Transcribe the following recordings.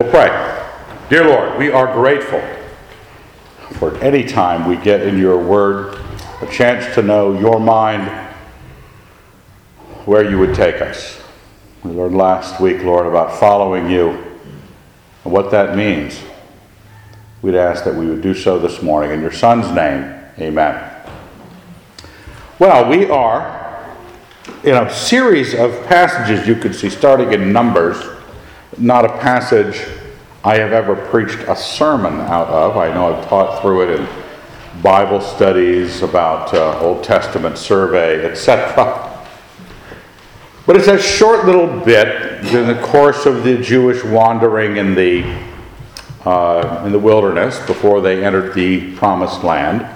We'll pray. Dear Lord, we are grateful for any time we get in your word a chance to know your mind where you would take us. We learned last week, Lord, about following you and what that means. We'd ask that we would do so this morning. In your Son's name, amen. Well, we are in a series of passages you could see starting in Numbers not a passage I have ever preached a sermon out of. I know I've taught through it in Bible studies about uh, Old Testament survey, etc. But it's a short little bit in the course of the Jewish wandering in the uh, in the wilderness before they entered the promised land.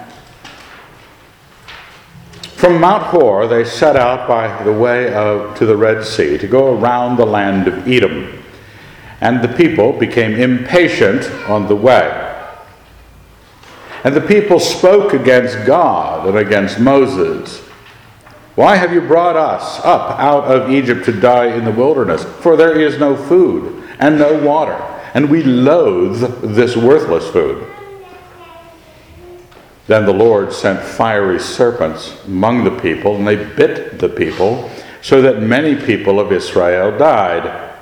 From Mount Hor, they set out by the way of, to the Red Sea to go around the land of Edom and the people became impatient on the way. And the people spoke against God and against Moses. Why have you brought us up out of Egypt to die in the wilderness? For there is no food and no water, and we loathe this worthless food. Then the Lord sent fiery serpents among the people, and they bit the people, so that many people of Israel died.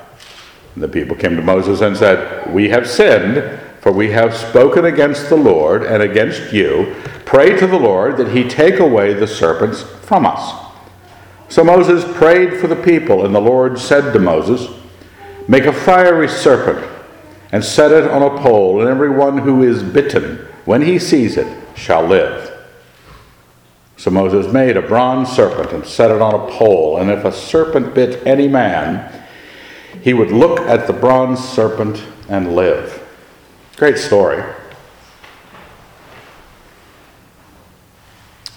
The people came to Moses and said, We have sinned, for we have spoken against the Lord and against you. Pray to the Lord that he take away the serpents from us. So Moses prayed for the people, and the Lord said to Moses, Make a fiery serpent and set it on a pole, and everyone who is bitten, when he sees it, shall live. So Moses made a bronze serpent and set it on a pole, and if a serpent bit any man, he would look at the bronze serpent and live. Great story.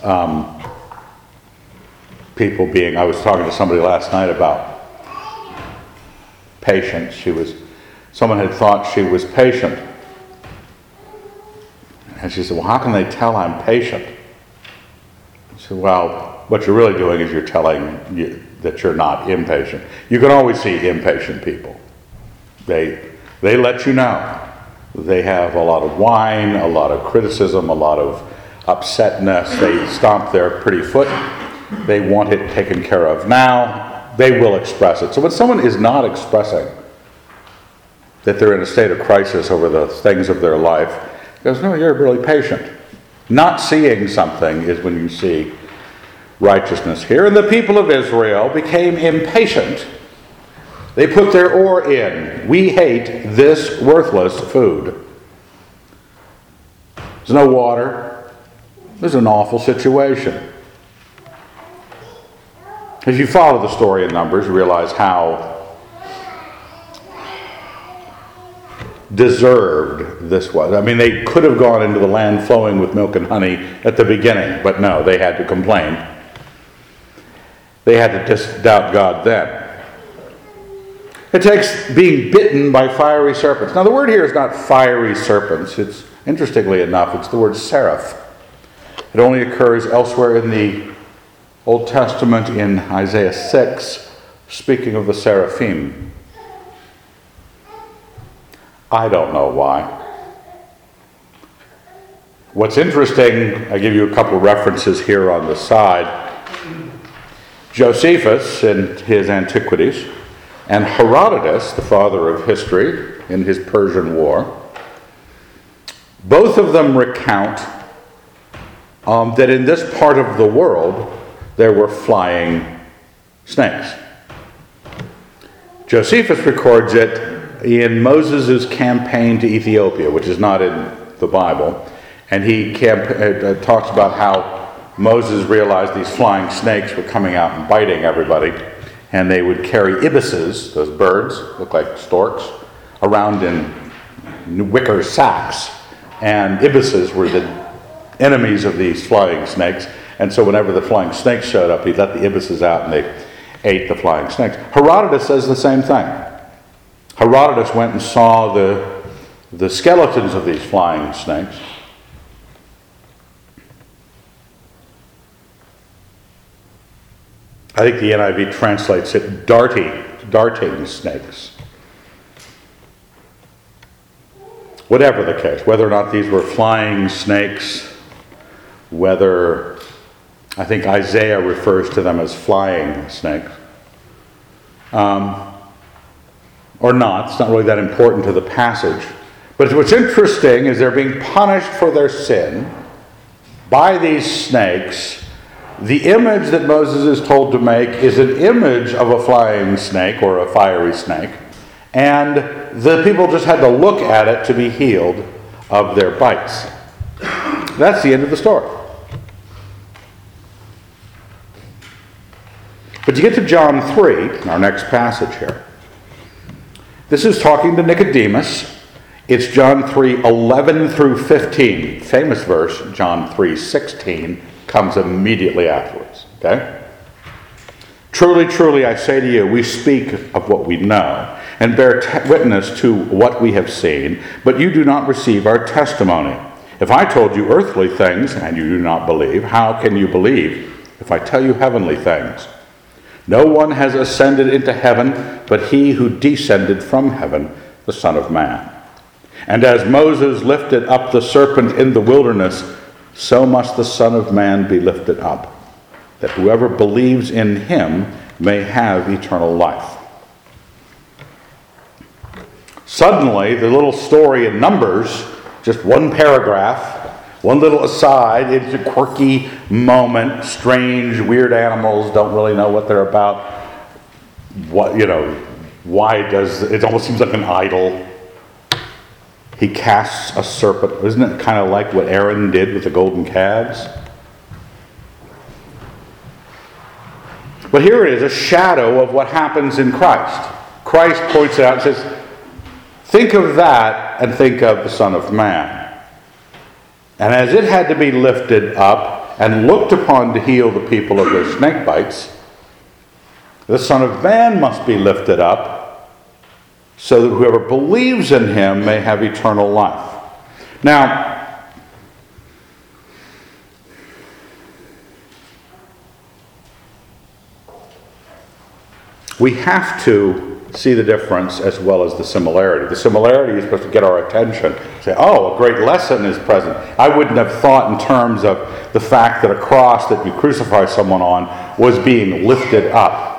Um, people being, I was talking to somebody last night about patience. She was, someone had thought she was patient. And she said, Well, how can they tell I'm patient? I said, Well, what you're really doing is you're telling you, that you're not impatient. You can always see impatient people. They, they let you know. They have a lot of whine, a lot of criticism, a lot of upsetness. They stomp their pretty foot. They want it taken care of now. They will express it. So when someone is not expressing that they're in a state of crisis over the things of their life, goes, no, you're really patient. Not seeing something is when you see righteousness here. And the people of Israel became impatient. They put their oar in. We hate this worthless food. There's no water. There's an awful situation. As you follow the story in Numbers, you realize how deserved this was. I mean, they could have gone into the land flowing with milk and honey at the beginning, but no, they had to complain. They had to just doubt God then. It takes being bitten by fiery serpents. Now, the word here is not fiery serpents. It's, interestingly enough, it's the word seraph. It only occurs elsewhere in the Old Testament in Isaiah 6, speaking of the seraphim. I don't know why. What's interesting, I give you a couple of references here on the side. Josephus in his Antiquities, and Herodotus, the father of history, in his Persian War. Both of them recount um, that in this part of the world there were flying snakes. Josephus records it in Moses' campaign to Ethiopia, which is not in the Bible, and he camp- uh, talks about how Moses realized these flying snakes were coming out and biting everybody, and they would carry ibises, those birds, look like storks, around in wicker sacks. And ibises were the enemies of these flying snakes. And so whenever the flying snakes showed up, he'd let the ibises out and they ate the flying snakes. Herodotus says the same thing. Herodotus went and saw the, the skeletons of these flying snakes I think the NIV translates it darty, darting snakes. whatever the case, whether or not these were flying snakes, whether I think Isaiah refers to them as flying snakes, um, or not, it's not really that important to the passage. But what's interesting is they're being punished for their sin by these snakes. The image that Moses is told to make is an image of a flying snake or a fiery snake. And the people just had to look at it to be healed of their bites. That's the end of the story. But you get to John 3, our next passage here. This is talking to Nicodemus. It's John 3 11 through 15. Famous verse, John 3 16, comes immediately afterwards. Okay? Truly, truly, I say to you, we speak of what we know and bear te- witness to what we have seen, but you do not receive our testimony. If I told you earthly things and you do not believe, how can you believe if I tell you heavenly things? No one has ascended into heaven but he who descended from heaven, the Son of Man. And as Moses lifted up the serpent in the wilderness, so must the Son of Man be lifted up, that whoever believes in him may have eternal life. Suddenly, the little story in Numbers, just one paragraph, one little aside, it's a quirky moment, strange, weird animals, don't really know what they're about. What, you know, why does it almost seems like an idol? He casts a serpent. Isn't it kind of like what Aaron did with the golden calves? But here it is, a shadow of what happens in Christ. Christ points it out and says, Think of that and think of the Son of Man. And as it had to be lifted up and looked upon to heal the people of their snake bites, the Son of Man must be lifted up so that whoever believes in him may have eternal life. Now, we have to see the difference as well as the similarity. The similarity is supposed to get our attention. Say, oh, a great lesson is present. I wouldn't have thought in terms of the fact that a cross that you crucify someone on was being lifted up.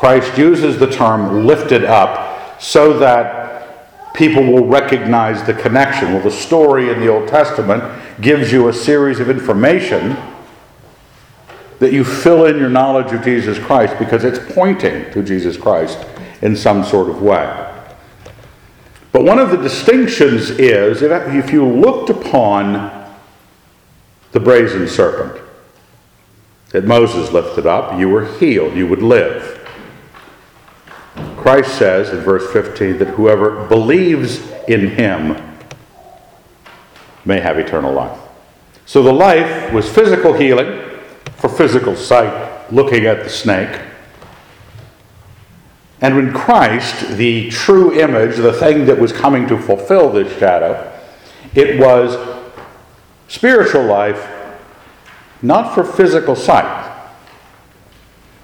Christ uses the term lifted up so that people will recognize the connection. Well, the story in the Old Testament gives you a series of information that you fill in your knowledge of Jesus Christ because it's pointing to Jesus Christ in some sort of way. But one of the distinctions is if you looked upon the brazen serpent that Moses lifted up, you were healed, you would live. Christ says in verse 15 that whoever believes in him may have eternal life. So the life was physical healing for physical sight looking at the snake. And when Christ, the true image, the thing that was coming to fulfill this shadow, it was spiritual life, not for physical sight.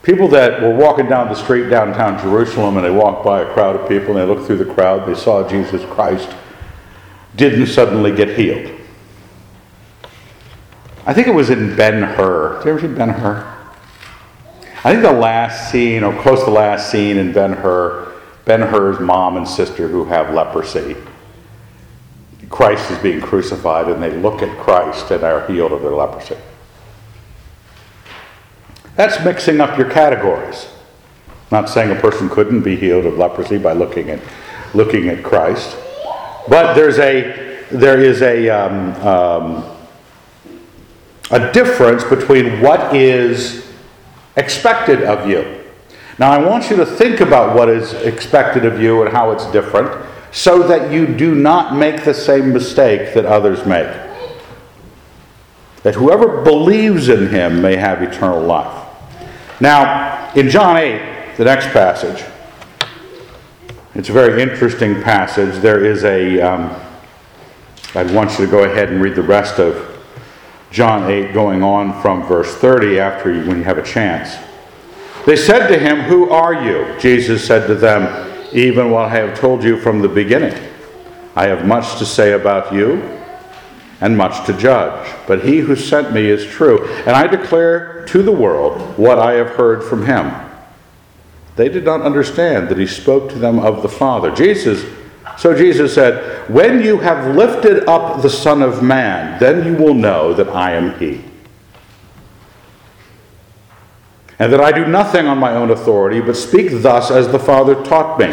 People that were walking down the street downtown Jerusalem and they walked by a crowd of people and they looked through the crowd, they saw Jesus Christ, didn't suddenly get healed. I think it was in Ben Hur. Did you ever see Ben Hur? I think the last scene, or close to the last scene in Ben Hur, Ben Hur's mom and sister who have leprosy. Christ is being crucified, and they look at Christ and are healed of their leprosy. That's mixing up your categories. Not saying a person couldn't be healed of leprosy by looking at looking at Christ, but there's a there is a um, um, a difference between what is expected of you. Now, I want you to think about what is expected of you and how it's different so that you do not make the same mistake that others make. That whoever believes in him may have eternal life. Now, in John 8, the next passage, it's a very interesting passage. There is a. Um, I'd want you to go ahead and read the rest of John 8, going on from verse 30 after you, when you have a chance. They said to him, Who are you? Jesus said to them, Even what I have told you from the beginning. I have much to say about you and much to judge. But he who sent me is true, and I declare to the world what I have heard from him. They did not understand that he spoke to them of the Father. Jesus, so Jesus said, When you have lifted up the Son of Man, then you will know that I am he. And that I do nothing on my own authority, but speak thus as the Father taught me.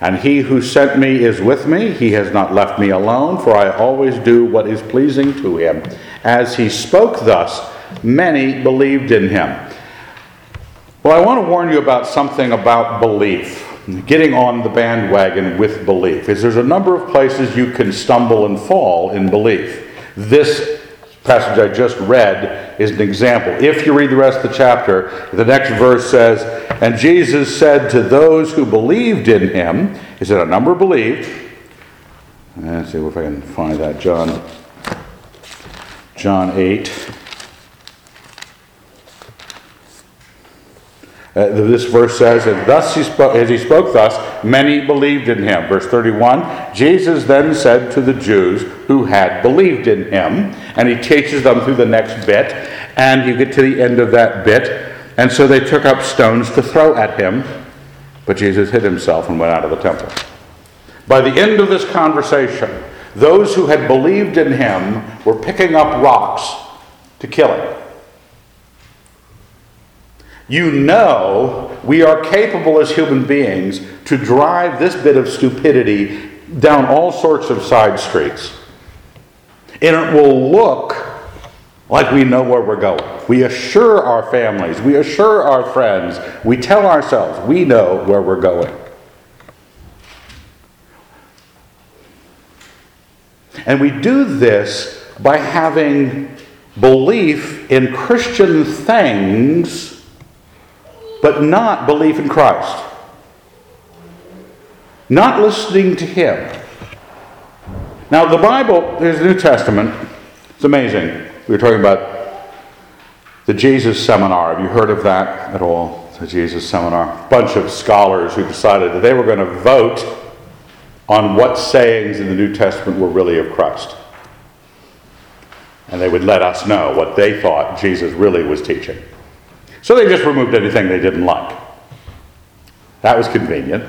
And he who sent me is with me. He has not left me alone, for I always do what is pleasing to him. As he spoke thus, many believed in him. Well, I want to warn you about something about belief, getting on the bandwagon with belief. Is there's a number of places you can stumble and fall in belief. This passage I just read is an example. If you read the rest of the chapter, the next verse says, And Jesus said to those who believed in him, He said, A number believed. Let's see if I can find that. John, John 8. Uh, this verse says, and thus he spoke, as he spoke thus, many believed in him. Verse 31 Jesus then said to the Jews who had believed in him, and he teaches them through the next bit, and you get to the end of that bit, and so they took up stones to throw at him, but Jesus hid himself and went out of the temple. By the end of this conversation, those who had believed in him were picking up rocks to kill him. You know we are capable as human beings to drive this bit of stupidity down all sorts of side streets. And it will look like we know where we're going. We assure our families, we assure our friends, we tell ourselves we know where we're going. And we do this by having belief in Christian things but not belief in Christ. Not listening to Him. Now, the Bible, there's the New Testament. It's amazing. We were talking about the Jesus Seminar. Have you heard of that at all? The Jesus Seminar. A bunch of scholars who decided that they were going to vote on what sayings in the New Testament were really of Christ. And they would let us know what they thought Jesus really was teaching. So they just removed anything they didn't like. That was convenient.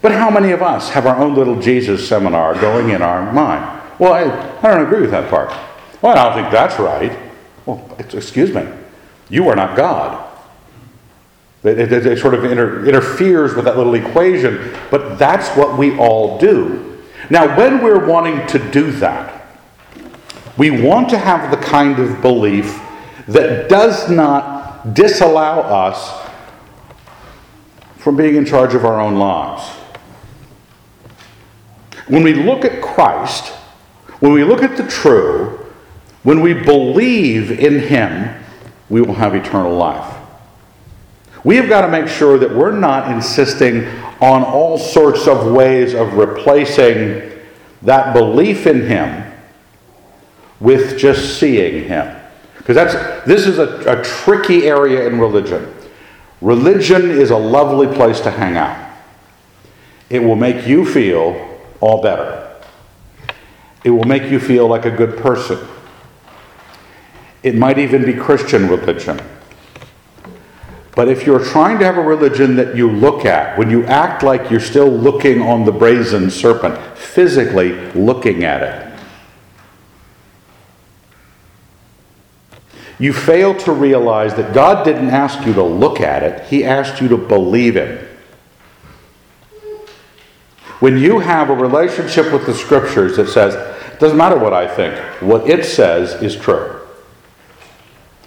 But how many of us have our own little Jesus seminar going in our mind? Well, I, I don't agree with that part. Well, I don't think that's right. Well, excuse me. You are not God. It, it, it sort of inter, interferes with that little equation, but that's what we all do. Now, when we're wanting to do that, we want to have the kind of belief that does not disallow us from being in charge of our own lives. When we look at Christ, when we look at the true, when we believe in Him, we will have eternal life. We have got to make sure that we're not insisting on all sorts of ways of replacing that belief in Him with just seeing Him. Because that's this is a, a tricky area in religion. Religion is a lovely place to hang out. It will make you feel all better. It will make you feel like a good person. It might even be Christian religion. But if you're trying to have a religion that you look at, when you act like you're still looking on the brazen serpent, physically looking at it, you fail to realize that God didn't ask you to look at it, He asked you to believe it. When you have a relationship with the scriptures that says, it doesn't matter what I think, what it says is true.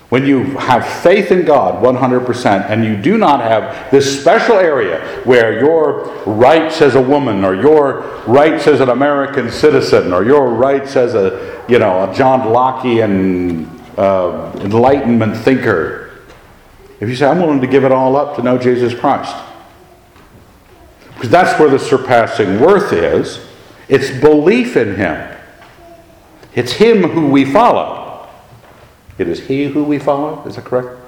When you have faith in God 100% and you do not have this special area where your rights as a woman or your rights as an American citizen or your rights as a, you know, a John Lockean uh, enlightenment thinker, if you say, I'm willing to give it all up to know Jesus Christ, because that's where the surpassing worth is, it's belief in Him. It's Him who we follow. It is He who we follow. Is that correct?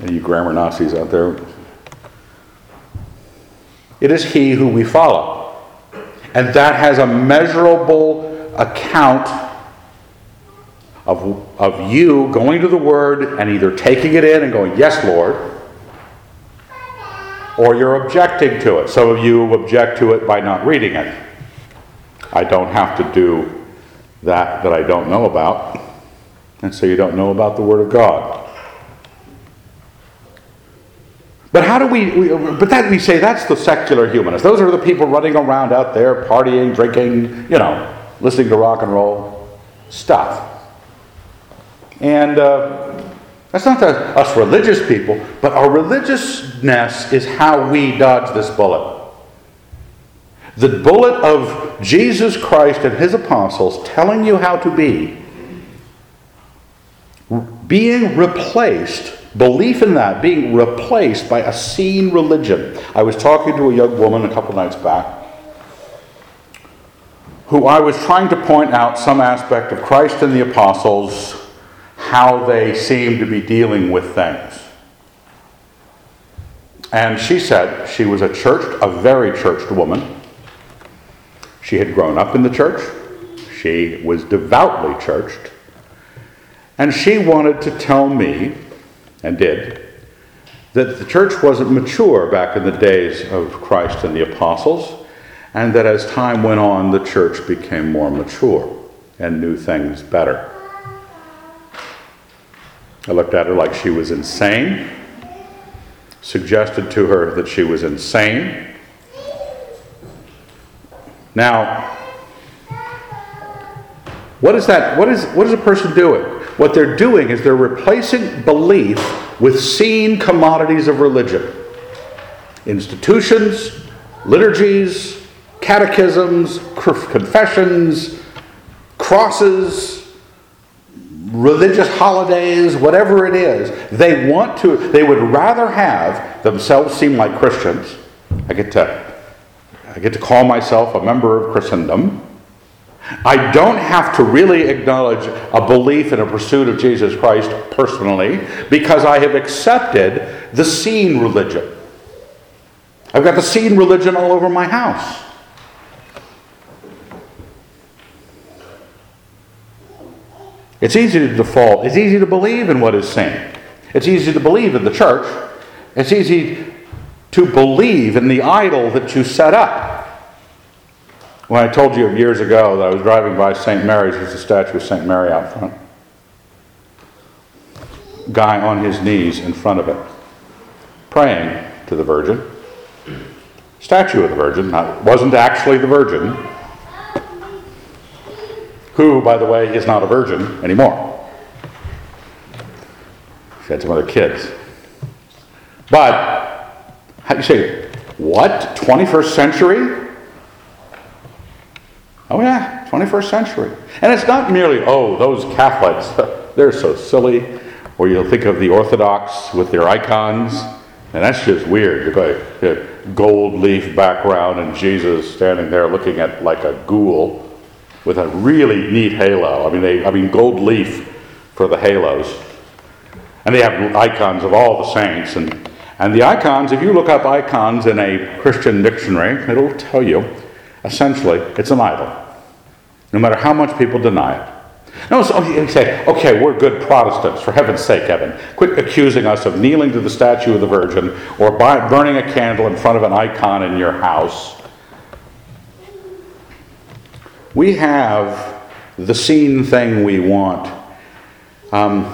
Any grammar Nazis out there? It is He who we follow. And that has a measurable account of, of you going to the Word and either taking it in and going, Yes, Lord, or you're objecting to it. Some of you object to it by not reading it. I don't have to do that that I don't know about, and so you don't know about the Word of God. But how do we, we, but that we say that's the secular humanist. Those are the people running around out there partying, drinking, you know, listening to rock and roll stuff. And uh, that's not the, us religious people, but our religiousness is how we dodge this bullet. The bullet of Jesus Christ and his apostles telling you how to be, being replaced Belief in that being replaced by a seen religion. I was talking to a young woman a couple nights back who I was trying to point out some aspect of Christ and the apostles, how they seem to be dealing with things. And she said she was a church, a very churched woman. She had grown up in the church. She was devoutly churched. And she wanted to tell me and did, that the church wasn't mature back in the days of Christ and the apostles, and that as time went on, the church became more mature and knew things better. I looked at her like she was insane, suggested to her that she was insane. Now, what is that? What is, what is a person doing? What they're doing is they're replacing belief with seen commodities of religion institutions, liturgies, catechisms, confessions, crosses, religious holidays, whatever it is. They want to, they would rather have themselves seem like Christians. I get to, I get to call myself a member of Christendom. I don't have to really acknowledge a belief in a pursuit of Jesus Christ personally because I have accepted the seen religion. I've got the seen religion all over my house. It's easy to default, it's easy to believe in what is seen. It's easy to believe in the church. It's easy to believe in the idol that you set up. When I told you years ago that I was driving by St. Mary's, there's a statue of St. Mary out front. Guy on his knees in front of it, praying to the Virgin. Statue of the Virgin, not, wasn't actually the Virgin, who, by the way, is not a virgin anymore. She had some other kids. But, how do you say, what? 21st century? Oh, yeah, 21st century. And it's not merely, oh, those Catholics, they're so silly. Or you'll think of the Orthodox with their icons, and that's just weird. You've got a gold leaf background and Jesus standing there looking at like a ghoul with a really neat halo. I mean, they, I mean, gold leaf for the halos. And they have icons of all the saints. And, and the icons, if you look up icons in a Christian dictionary, it'll tell you essentially it's an idol no matter how much people deny it. No, so oh, you say, okay, we're good Protestants, for heaven's sake, Evan. Quit accusing us of kneeling to the statue of the Virgin or burning a candle in front of an icon in your house. We have the seen thing we want. Um,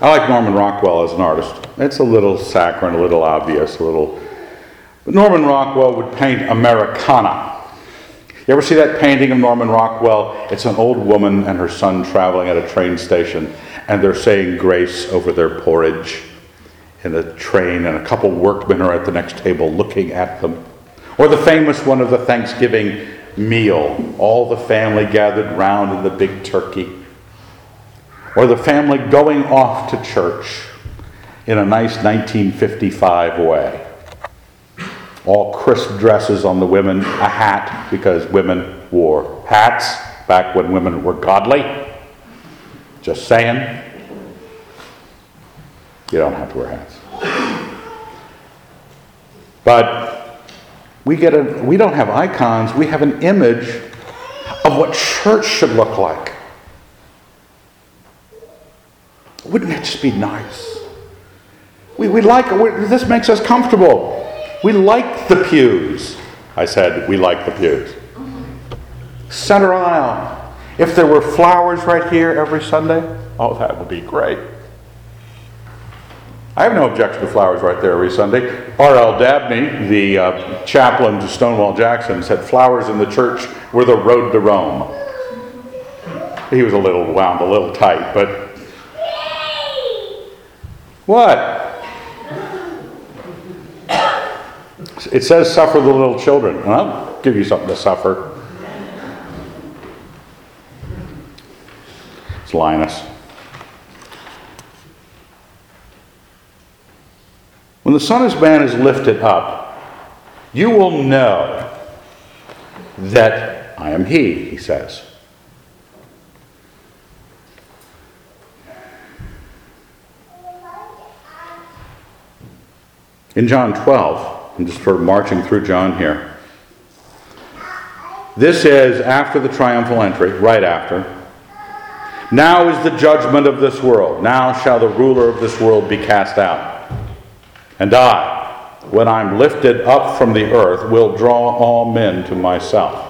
I like Norman Rockwell as an artist. It's a little saccharine, a little obvious, a little. But Norman Rockwell would paint Americana you ever see that painting of Norman Rockwell? It's an old woman and her son traveling at a train station, and they're saying grace over their porridge in the train, and a couple workmen are at the next table looking at them. Or the famous one of the Thanksgiving meal, all the family gathered round in the big turkey. Or the family going off to church in a nice 1955 way all crisp dresses on the women, a hat, because women wore hats back when women were godly. Just saying. You don't have to wear hats. But we get a we don't have icons, we have an image of what church should look like. Wouldn't it just be nice? We, we like this makes us comfortable. We like the pews. I said, we like the pews. Center aisle. If there were flowers right here every Sunday, oh, that would be great. I have no objection to flowers right there every Sunday. R.L. Dabney, the uh, chaplain to Stonewall Jackson, said flowers in the church were the road to Rome. He was a little wound, a little tight, but. What? It says, suffer the little children. Well, I'll give you something to suffer. It's Linus. When the Son of Man is lifted up, you will know that I am He, he says. In John 12, I'm just sort of marching through John here. This is after the triumphal entry, right after. Now is the judgment of this world. Now shall the ruler of this world be cast out. And I, when I'm lifted up from the earth, will draw all men to myself.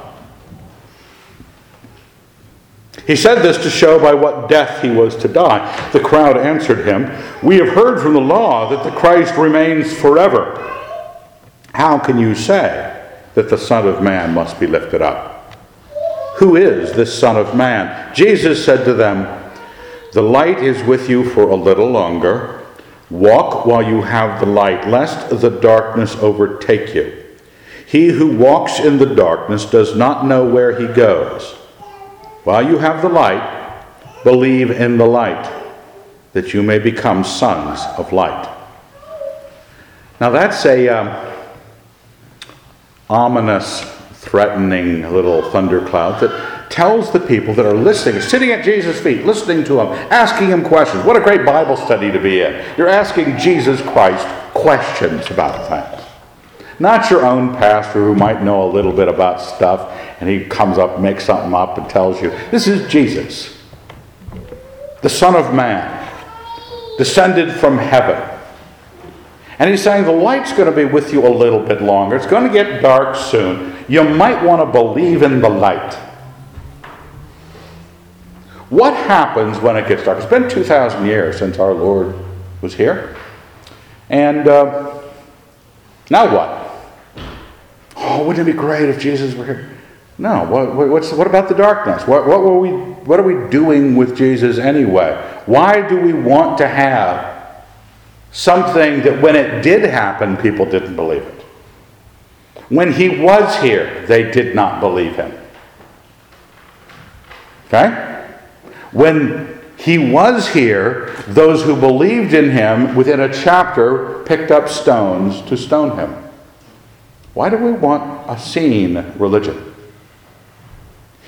He said this to show by what death he was to die. The crowd answered him, We have heard from the law that the Christ remains forever. How can you say that the Son of Man must be lifted up? Who is this Son of Man? Jesus said to them, The light is with you for a little longer. Walk while you have the light, lest the darkness overtake you. He who walks in the darkness does not know where he goes. While you have the light, believe in the light, that you may become sons of light. Now that's a um, ominous threatening little thundercloud that tells the people that are listening, sitting at Jesus' feet, listening to him, asking him questions. What a great Bible study to be in. You're asking Jesus Christ questions about things. Not your own pastor who might know a little bit about stuff and he comes up, makes something up, and tells you. This is Jesus, the Son of Man, descended from heaven and he's saying the light's going to be with you a little bit longer. It's going to get dark soon. You might want to believe in the light. What happens when it gets dark? It's been 2,000 years since our Lord was here. And uh, now what? Oh, wouldn't it be great if Jesus were here? No. What, what's, what about the darkness? What, what, were we, what are we doing with Jesus anyway? Why do we want to have Something that when it did happen, people didn't believe it. When he was here, they did not believe him. Okay? When he was here, those who believed in him within a chapter picked up stones to stone him. Why do we want a seen religion?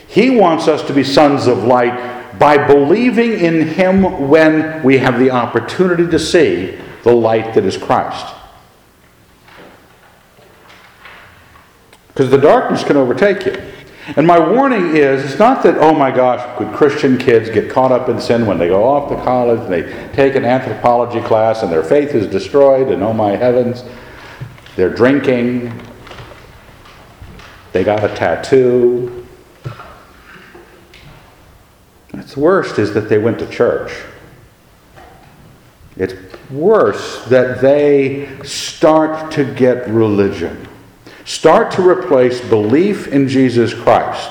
He wants us to be sons of light by believing in him when we have the opportunity to see the light that is Christ. Because the darkness can overtake you. And my warning is it's not that, oh my gosh, could Christian kids get caught up in sin when they go off to college and they take an anthropology class and their faith is destroyed, and oh my heavens, they're drinking, they got a tattoo. What's worst is that they went to church. It's worse that they start to get religion, start to replace belief in Jesus Christ.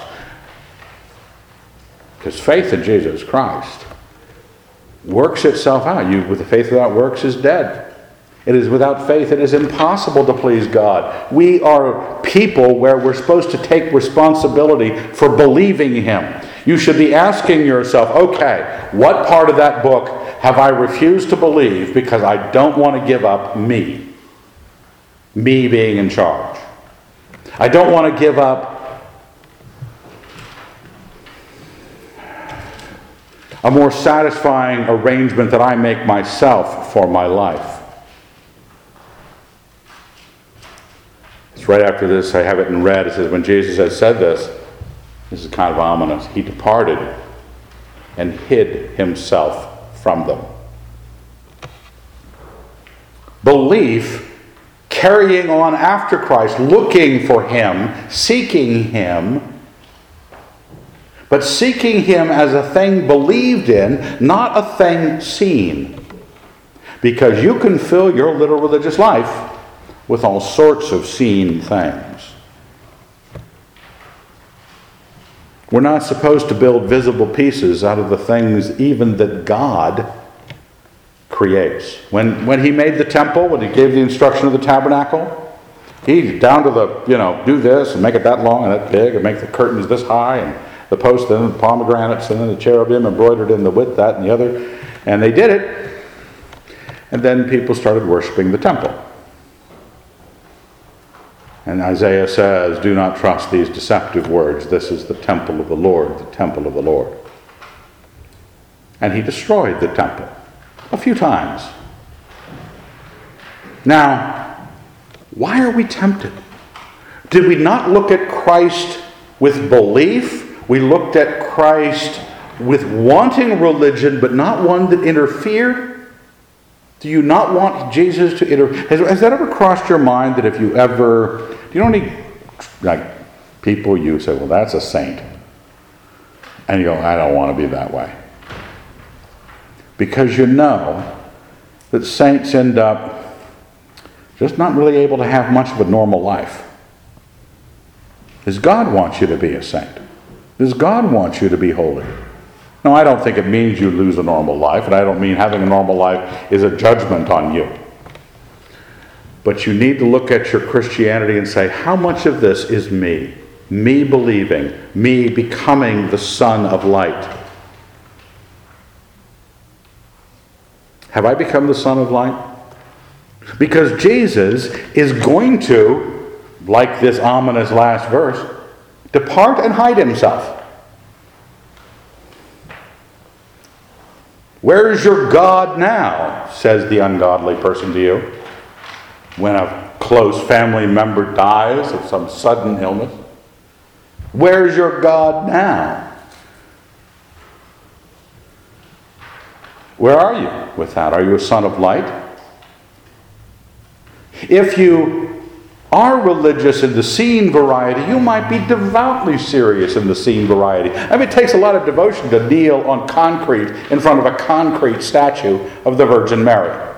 Because faith in Jesus Christ works itself out. You, with the faith without works is dead. It is without faith, it is impossible to please God. We are people where we're supposed to take responsibility for believing Him. You should be asking yourself, okay, what part of that book have I refused to believe because I don't want to give up me? Me being in charge. I don't want to give up a more satisfying arrangement that I make myself for my life. It's right after this, I have it in red. It says, When Jesus had said this, this is kind of ominous, he departed and hid himself from them. Belief, carrying on after Christ, looking for him, seeking him, but seeking him as a thing believed in, not a thing seen. Because you can fill your little religious life with all sorts of seen things. We're not supposed to build visible pieces out of the things even that God creates. When, when he made the temple, when he gave the instruction of the tabernacle, he down to the, you know, do this and make it that long and that big and make the curtains this high and the post and the pomegranates and then the cherubim embroidered in the width, that and the other. And they did it. And then people started worshiping the temple. And Isaiah says, Do not trust these deceptive words. This is the temple of the Lord, the temple of the Lord. And he destroyed the temple a few times. Now, why are we tempted? Did we not look at Christ with belief? We looked at Christ with wanting religion, but not one that interfered? Do you not want Jesus to interfere? Has, has, that ever crossed your mind that if you ever, do you know any like people you say, well, that's a saint, and you go, I don't want to be that way, because you know that saints end up just not really able to have much of a normal life. Does God want you to be a saint? Does God want you to be holy? No, I don't think it means you lose a normal life, and I don't mean having a normal life is a judgment on you. But you need to look at your Christianity and say, how much of this is me? Me believing, me becoming the son of light. Have I become the son of light? Because Jesus is going to, like this ominous last verse, depart and hide himself. Where's your God now? says the ungodly person to you. When a close family member dies of some sudden illness. Where's your God now? Where are you with that? Are you a son of light? If you are religious in the seen variety, you might be devoutly serious in the seen variety. I mean, it takes a lot of devotion to kneel on concrete in front of a concrete statue of the Virgin Mary.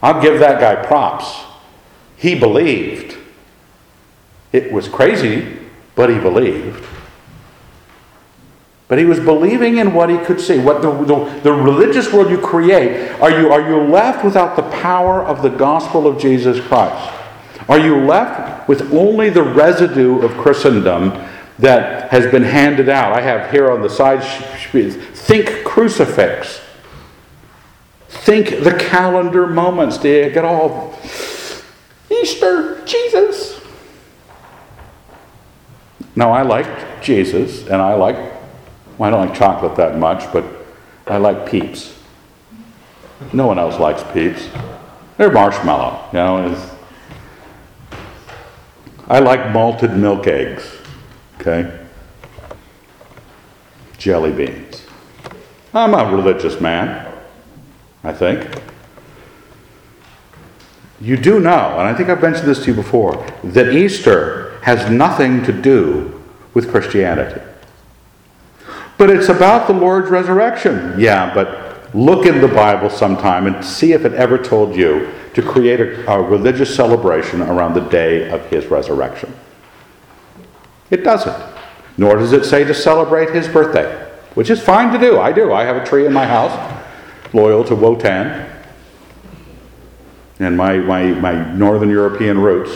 I'll give that guy props. He believed. It was crazy, but he believed. But he was believing in what he could see. What the, the, the, religious world you create, are you, are you left without the power of the gospel of Jesus Christ? Are you left with only the residue of Christendom that has been handed out? I have here on the side, think crucifix. Think the calendar moments. Do you get all Easter, Jesus? Now, I like Jesus, and I like, well, I don't like chocolate that much, but I like peeps. No one else likes peeps. They're marshmallow, you know. I like malted milk eggs, okay? Jelly beans. I'm a religious man, I think. You do know, and I think I've mentioned this to you before, that Easter has nothing to do with Christianity. But it's about the Lord's resurrection. Yeah, but look in the Bible sometime and see if it ever told you to create a, a religious celebration around the day of his resurrection. It doesn't. Nor does it say to celebrate his birthday, which is fine to do. I do. I have a tree in my house, loyal to Wotan and my, my, my Northern European roots.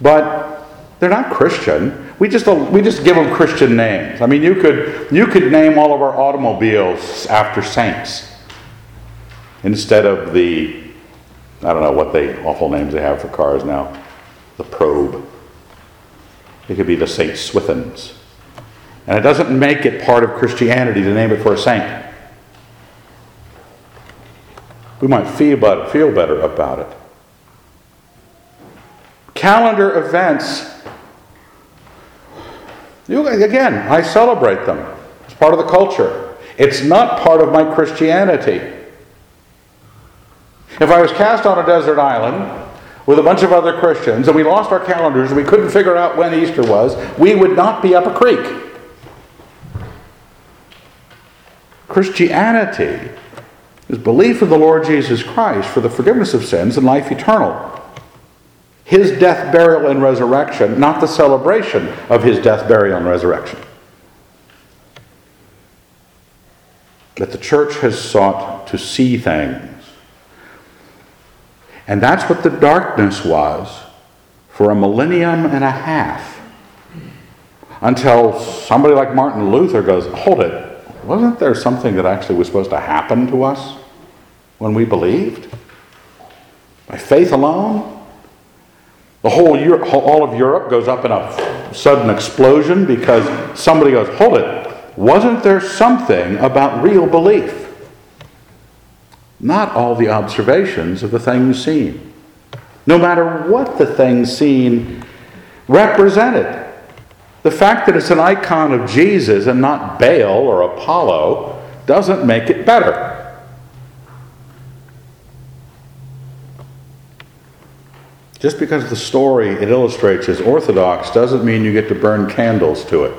But they're not Christian. We just, we just give them Christian names. I mean, you could, you could name all of our automobiles after saints instead of the I don't know what they awful names they have for cars now. The probe. It could be the St. Swithins. And it doesn't make it part of Christianity to name it for a saint. We might feel, but, feel better about it. calendar events. You, again, I celebrate them. It's part of the culture. It's not part of my Christianity. If I was cast on a desert island with a bunch of other Christians and we lost our calendars and we couldn't figure out when Easter was, we would not be up a creek. Christianity is belief in the Lord Jesus Christ for the forgiveness of sins and life eternal. His death, burial, and resurrection, not the celebration of his death, burial, and resurrection. That the church has sought to see things. And that's what the darkness was for a millennium and a half. Until somebody like Martin Luther goes, hold it, wasn't there something that actually was supposed to happen to us when we believed? By faith alone? The whole Europe, all of Europe goes up in a sudden explosion because somebody goes, hold it, wasn't there something about real belief? Not all the observations of the things seen. No matter what the things seen represented. The fact that it's an icon of Jesus and not Baal or Apollo doesn't make it better. Just because the story it illustrates is orthodox doesn't mean you get to burn candles to it.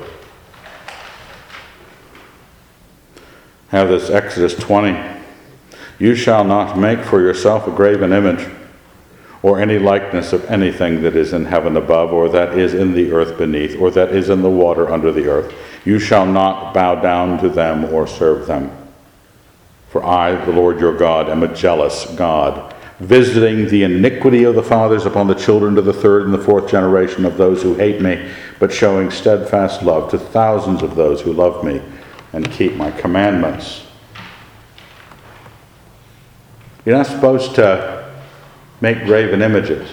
Have this Exodus 20. You shall not make for yourself a graven image or any likeness of anything that is in heaven above, or that is in the earth beneath, or that is in the water under the earth. You shall not bow down to them or serve them. For I, the Lord your God, am a jealous God, visiting the iniquity of the fathers upon the children to the third and the fourth generation of those who hate me, but showing steadfast love to thousands of those who love me and keep my commandments. You're not supposed to make graven images.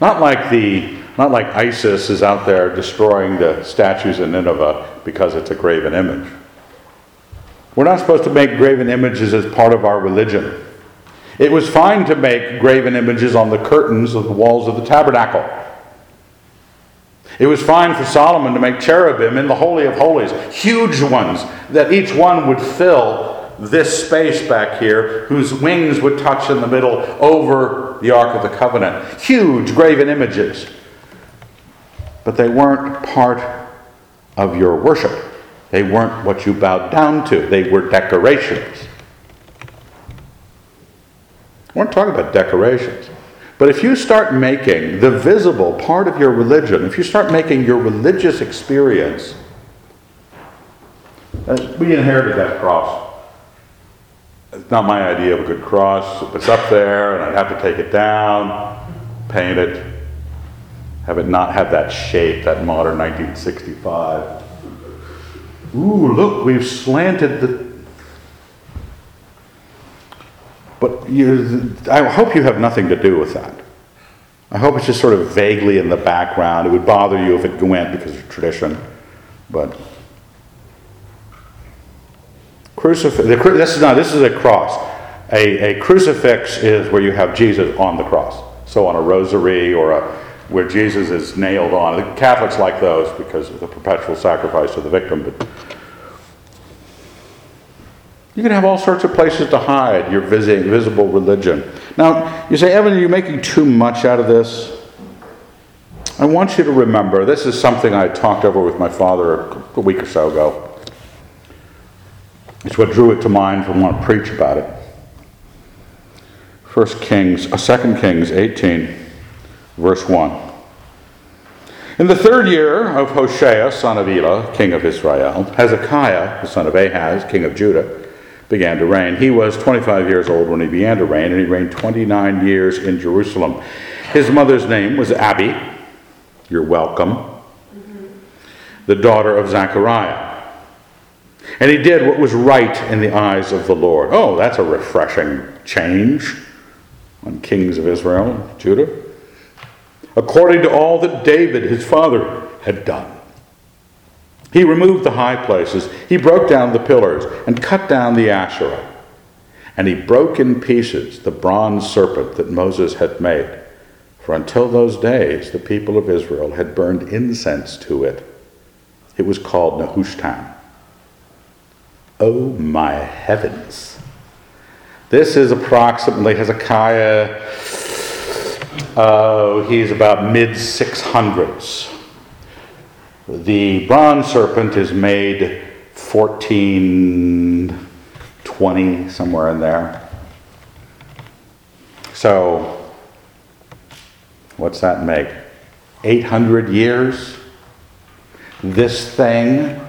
Not like the not like ISIS is out there destroying the statues in Nineveh because it's a graven image. We're not supposed to make graven images as part of our religion. It was fine to make graven images on the curtains of the walls of the tabernacle. It was fine for Solomon to make cherubim in the Holy of Holies, huge ones, that each one would fill this space back here, whose wings would touch in the middle over the Ark of the Covenant. Huge graven images. But they weren't part of your worship. They weren't what you bowed down to. They were decorations. I want to talk about decorations. But if you start making the visible part of your religion, if you start making your religious experience, uh, we inherited that cross it's not my idea of a good cross. It's up there, and I'd have to take it down, paint it, have it not have that shape, that modern 1965. Ooh, look, we've slanted the. But you, I hope you have nothing to do with that. I hope it's just sort of vaguely in the background. It would bother you if it went because of tradition, but Crucifix, this is not, this is a cross. A, a crucifix is where you have Jesus on the cross. So on a rosary or a, where Jesus is nailed on. The Catholics like those because of the perpetual sacrifice of the victim. But you can have all sorts of places to hide your visible religion. Now, you say, Evan, are you making too much out of this? I want you to remember this is something I talked over with my father a week or so ago. It's what drew it to mind from want to preach about it. First Kings, uh, Second Kings 18, verse 1. In the third year of Hoshea, son of Elah, king of Israel, Hezekiah, the son of Ahaz, king of Judah, began to reign. He was 25 years old when he began to reign, and he reigned 29 years in Jerusalem. His mother's name was Abi. You're welcome. The daughter of Zechariah. And he did what was right in the eyes of the Lord. Oh, that's a refreshing change on kings of Israel, Judah. According to all that David, his father, had done. He removed the high places, he broke down the pillars, and cut down the Asherah. And he broke in pieces the bronze serpent that Moses had made For until those days, the people of Israel had burned incense to it. It was called Nehushtan. Oh my heavens. This is approximately Hezekiah. Uh, he's about mid 600s. The bronze serpent is made 1420, somewhere in there. So, what's that make? 800 years? This thing,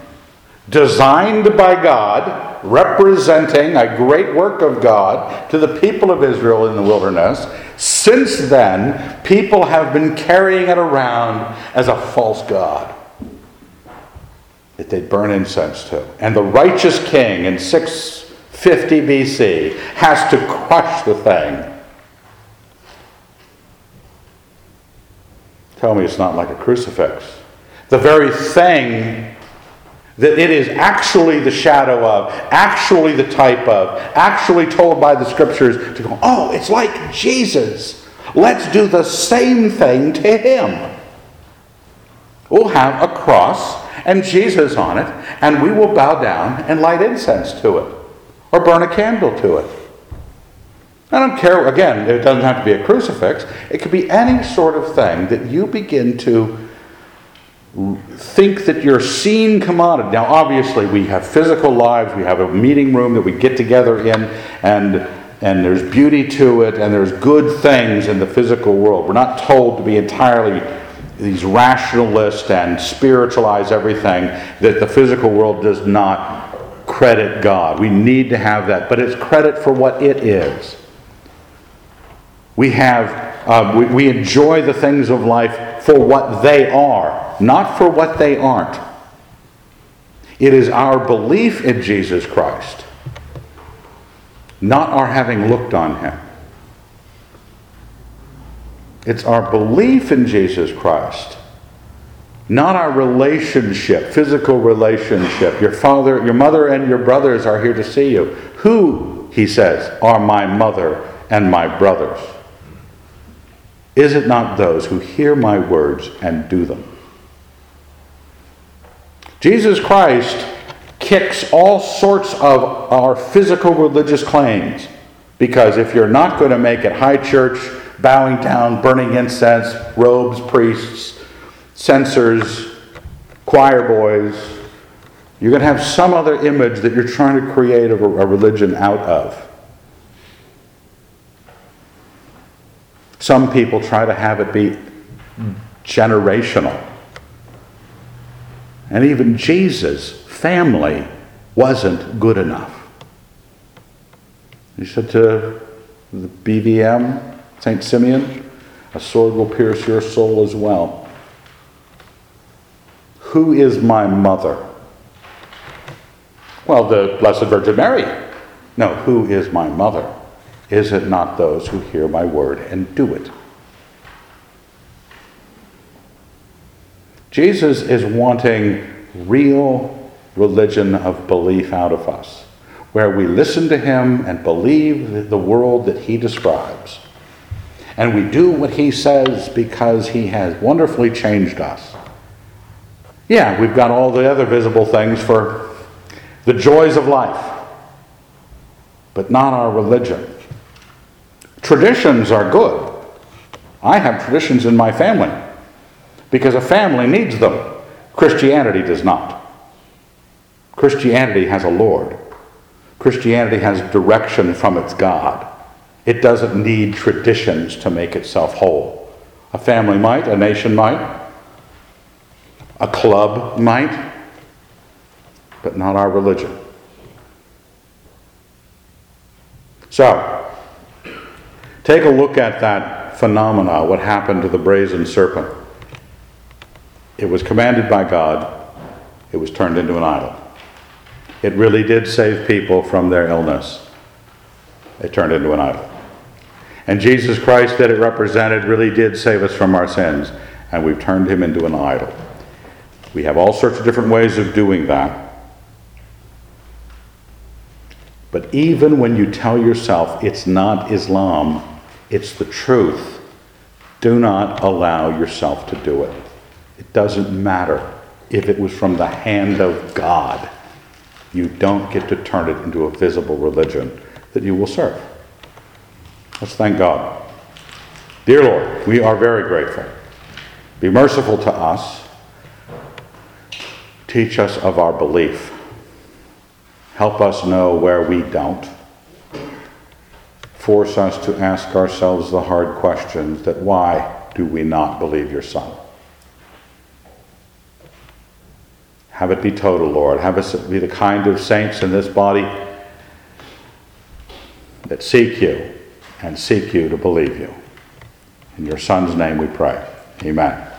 designed by God, representing a great work of God to the people of Israel in the wilderness, since then, people have been carrying it around as a false God that they burn incense to. And the righteous king in 650 BC has to crush the thing. Tell me it's not like a crucifix. The very thing that it is actually the shadow of, actually the type of, actually told by the scriptures to go, oh, it's like Jesus. Let's do the same thing to him. We'll have a cross and Jesus on it, and we will bow down and light incense to it or burn a candle to it. I don't care, again, it doesn't have to be a crucifix. It could be any sort of thing that you begin to think that you're seen commodity. Now, obviously, we have physical lives, we have a meeting room that we get together in, and, and there's beauty to it, and there's good things in the physical world. We're not told to be entirely these rationalists and spiritualize everything that the physical world does not credit God. We need to have that, but it's credit for what it is. We have uh, we, we enjoy the things of life for what they are, not for what they aren't. It is our belief in Jesus Christ, not our having looked on him. It's our belief in Jesus Christ, not our relationship, physical relationship. Your father, your mother, and your brothers are here to see you. Who, he says, are my mother and my brothers? Is it not those who hear my words and do them? Jesus Christ kicks all sorts of our physical religious claims because if you're not going to make it high church, bowing down, burning incense, robes, priests, censers, choir boys. You're going to have some other image that you're trying to create a, a religion out of. Some people try to have it be generational. And even Jesus' family wasn't good enough. He said to the BVM, St. Simeon, a sword will pierce your soul as well. Who is my mother? Well, the Blessed Virgin Mary. No, who is my mother? Is it not those who hear my word and do it? Jesus is wanting real religion of belief out of us, where we listen to him and believe the world that he describes. And we do what he says because he has wonderfully changed us. Yeah, we've got all the other visible things for the joys of life, but not our religion. Traditions are good. I have traditions in my family because a family needs them. Christianity does not. Christianity has a Lord. Christianity has direction from its God. It doesn't need traditions to make itself whole. A family might, a nation might, a club might, but not our religion. So, take a look at that phenomena, what happened to the brazen serpent. It was commanded by God, it was turned into an idol. It really did save people from their illness. It turned into an idol. And Jesus Christ, that it represented, really did save us from our sins, and we've turned him into an idol. We have all sorts of different ways of doing that. But even when you tell yourself it's not Islam, it's the truth, Do not allow yourself to do it. It doesn't matter if it was from the hand of God. You don't get to turn it into a visible religion that you will serve. Let's thank God. Dear Lord, we are very grateful. Be merciful to us. Teach us of our belief. Help us know where we don't. Force us to ask ourselves the hard questions that why do we not believe your Son? Have it be total, Lord. Have us be the kind of saints in this body that seek you and seek you to believe you. In your Son's name we pray. Amen.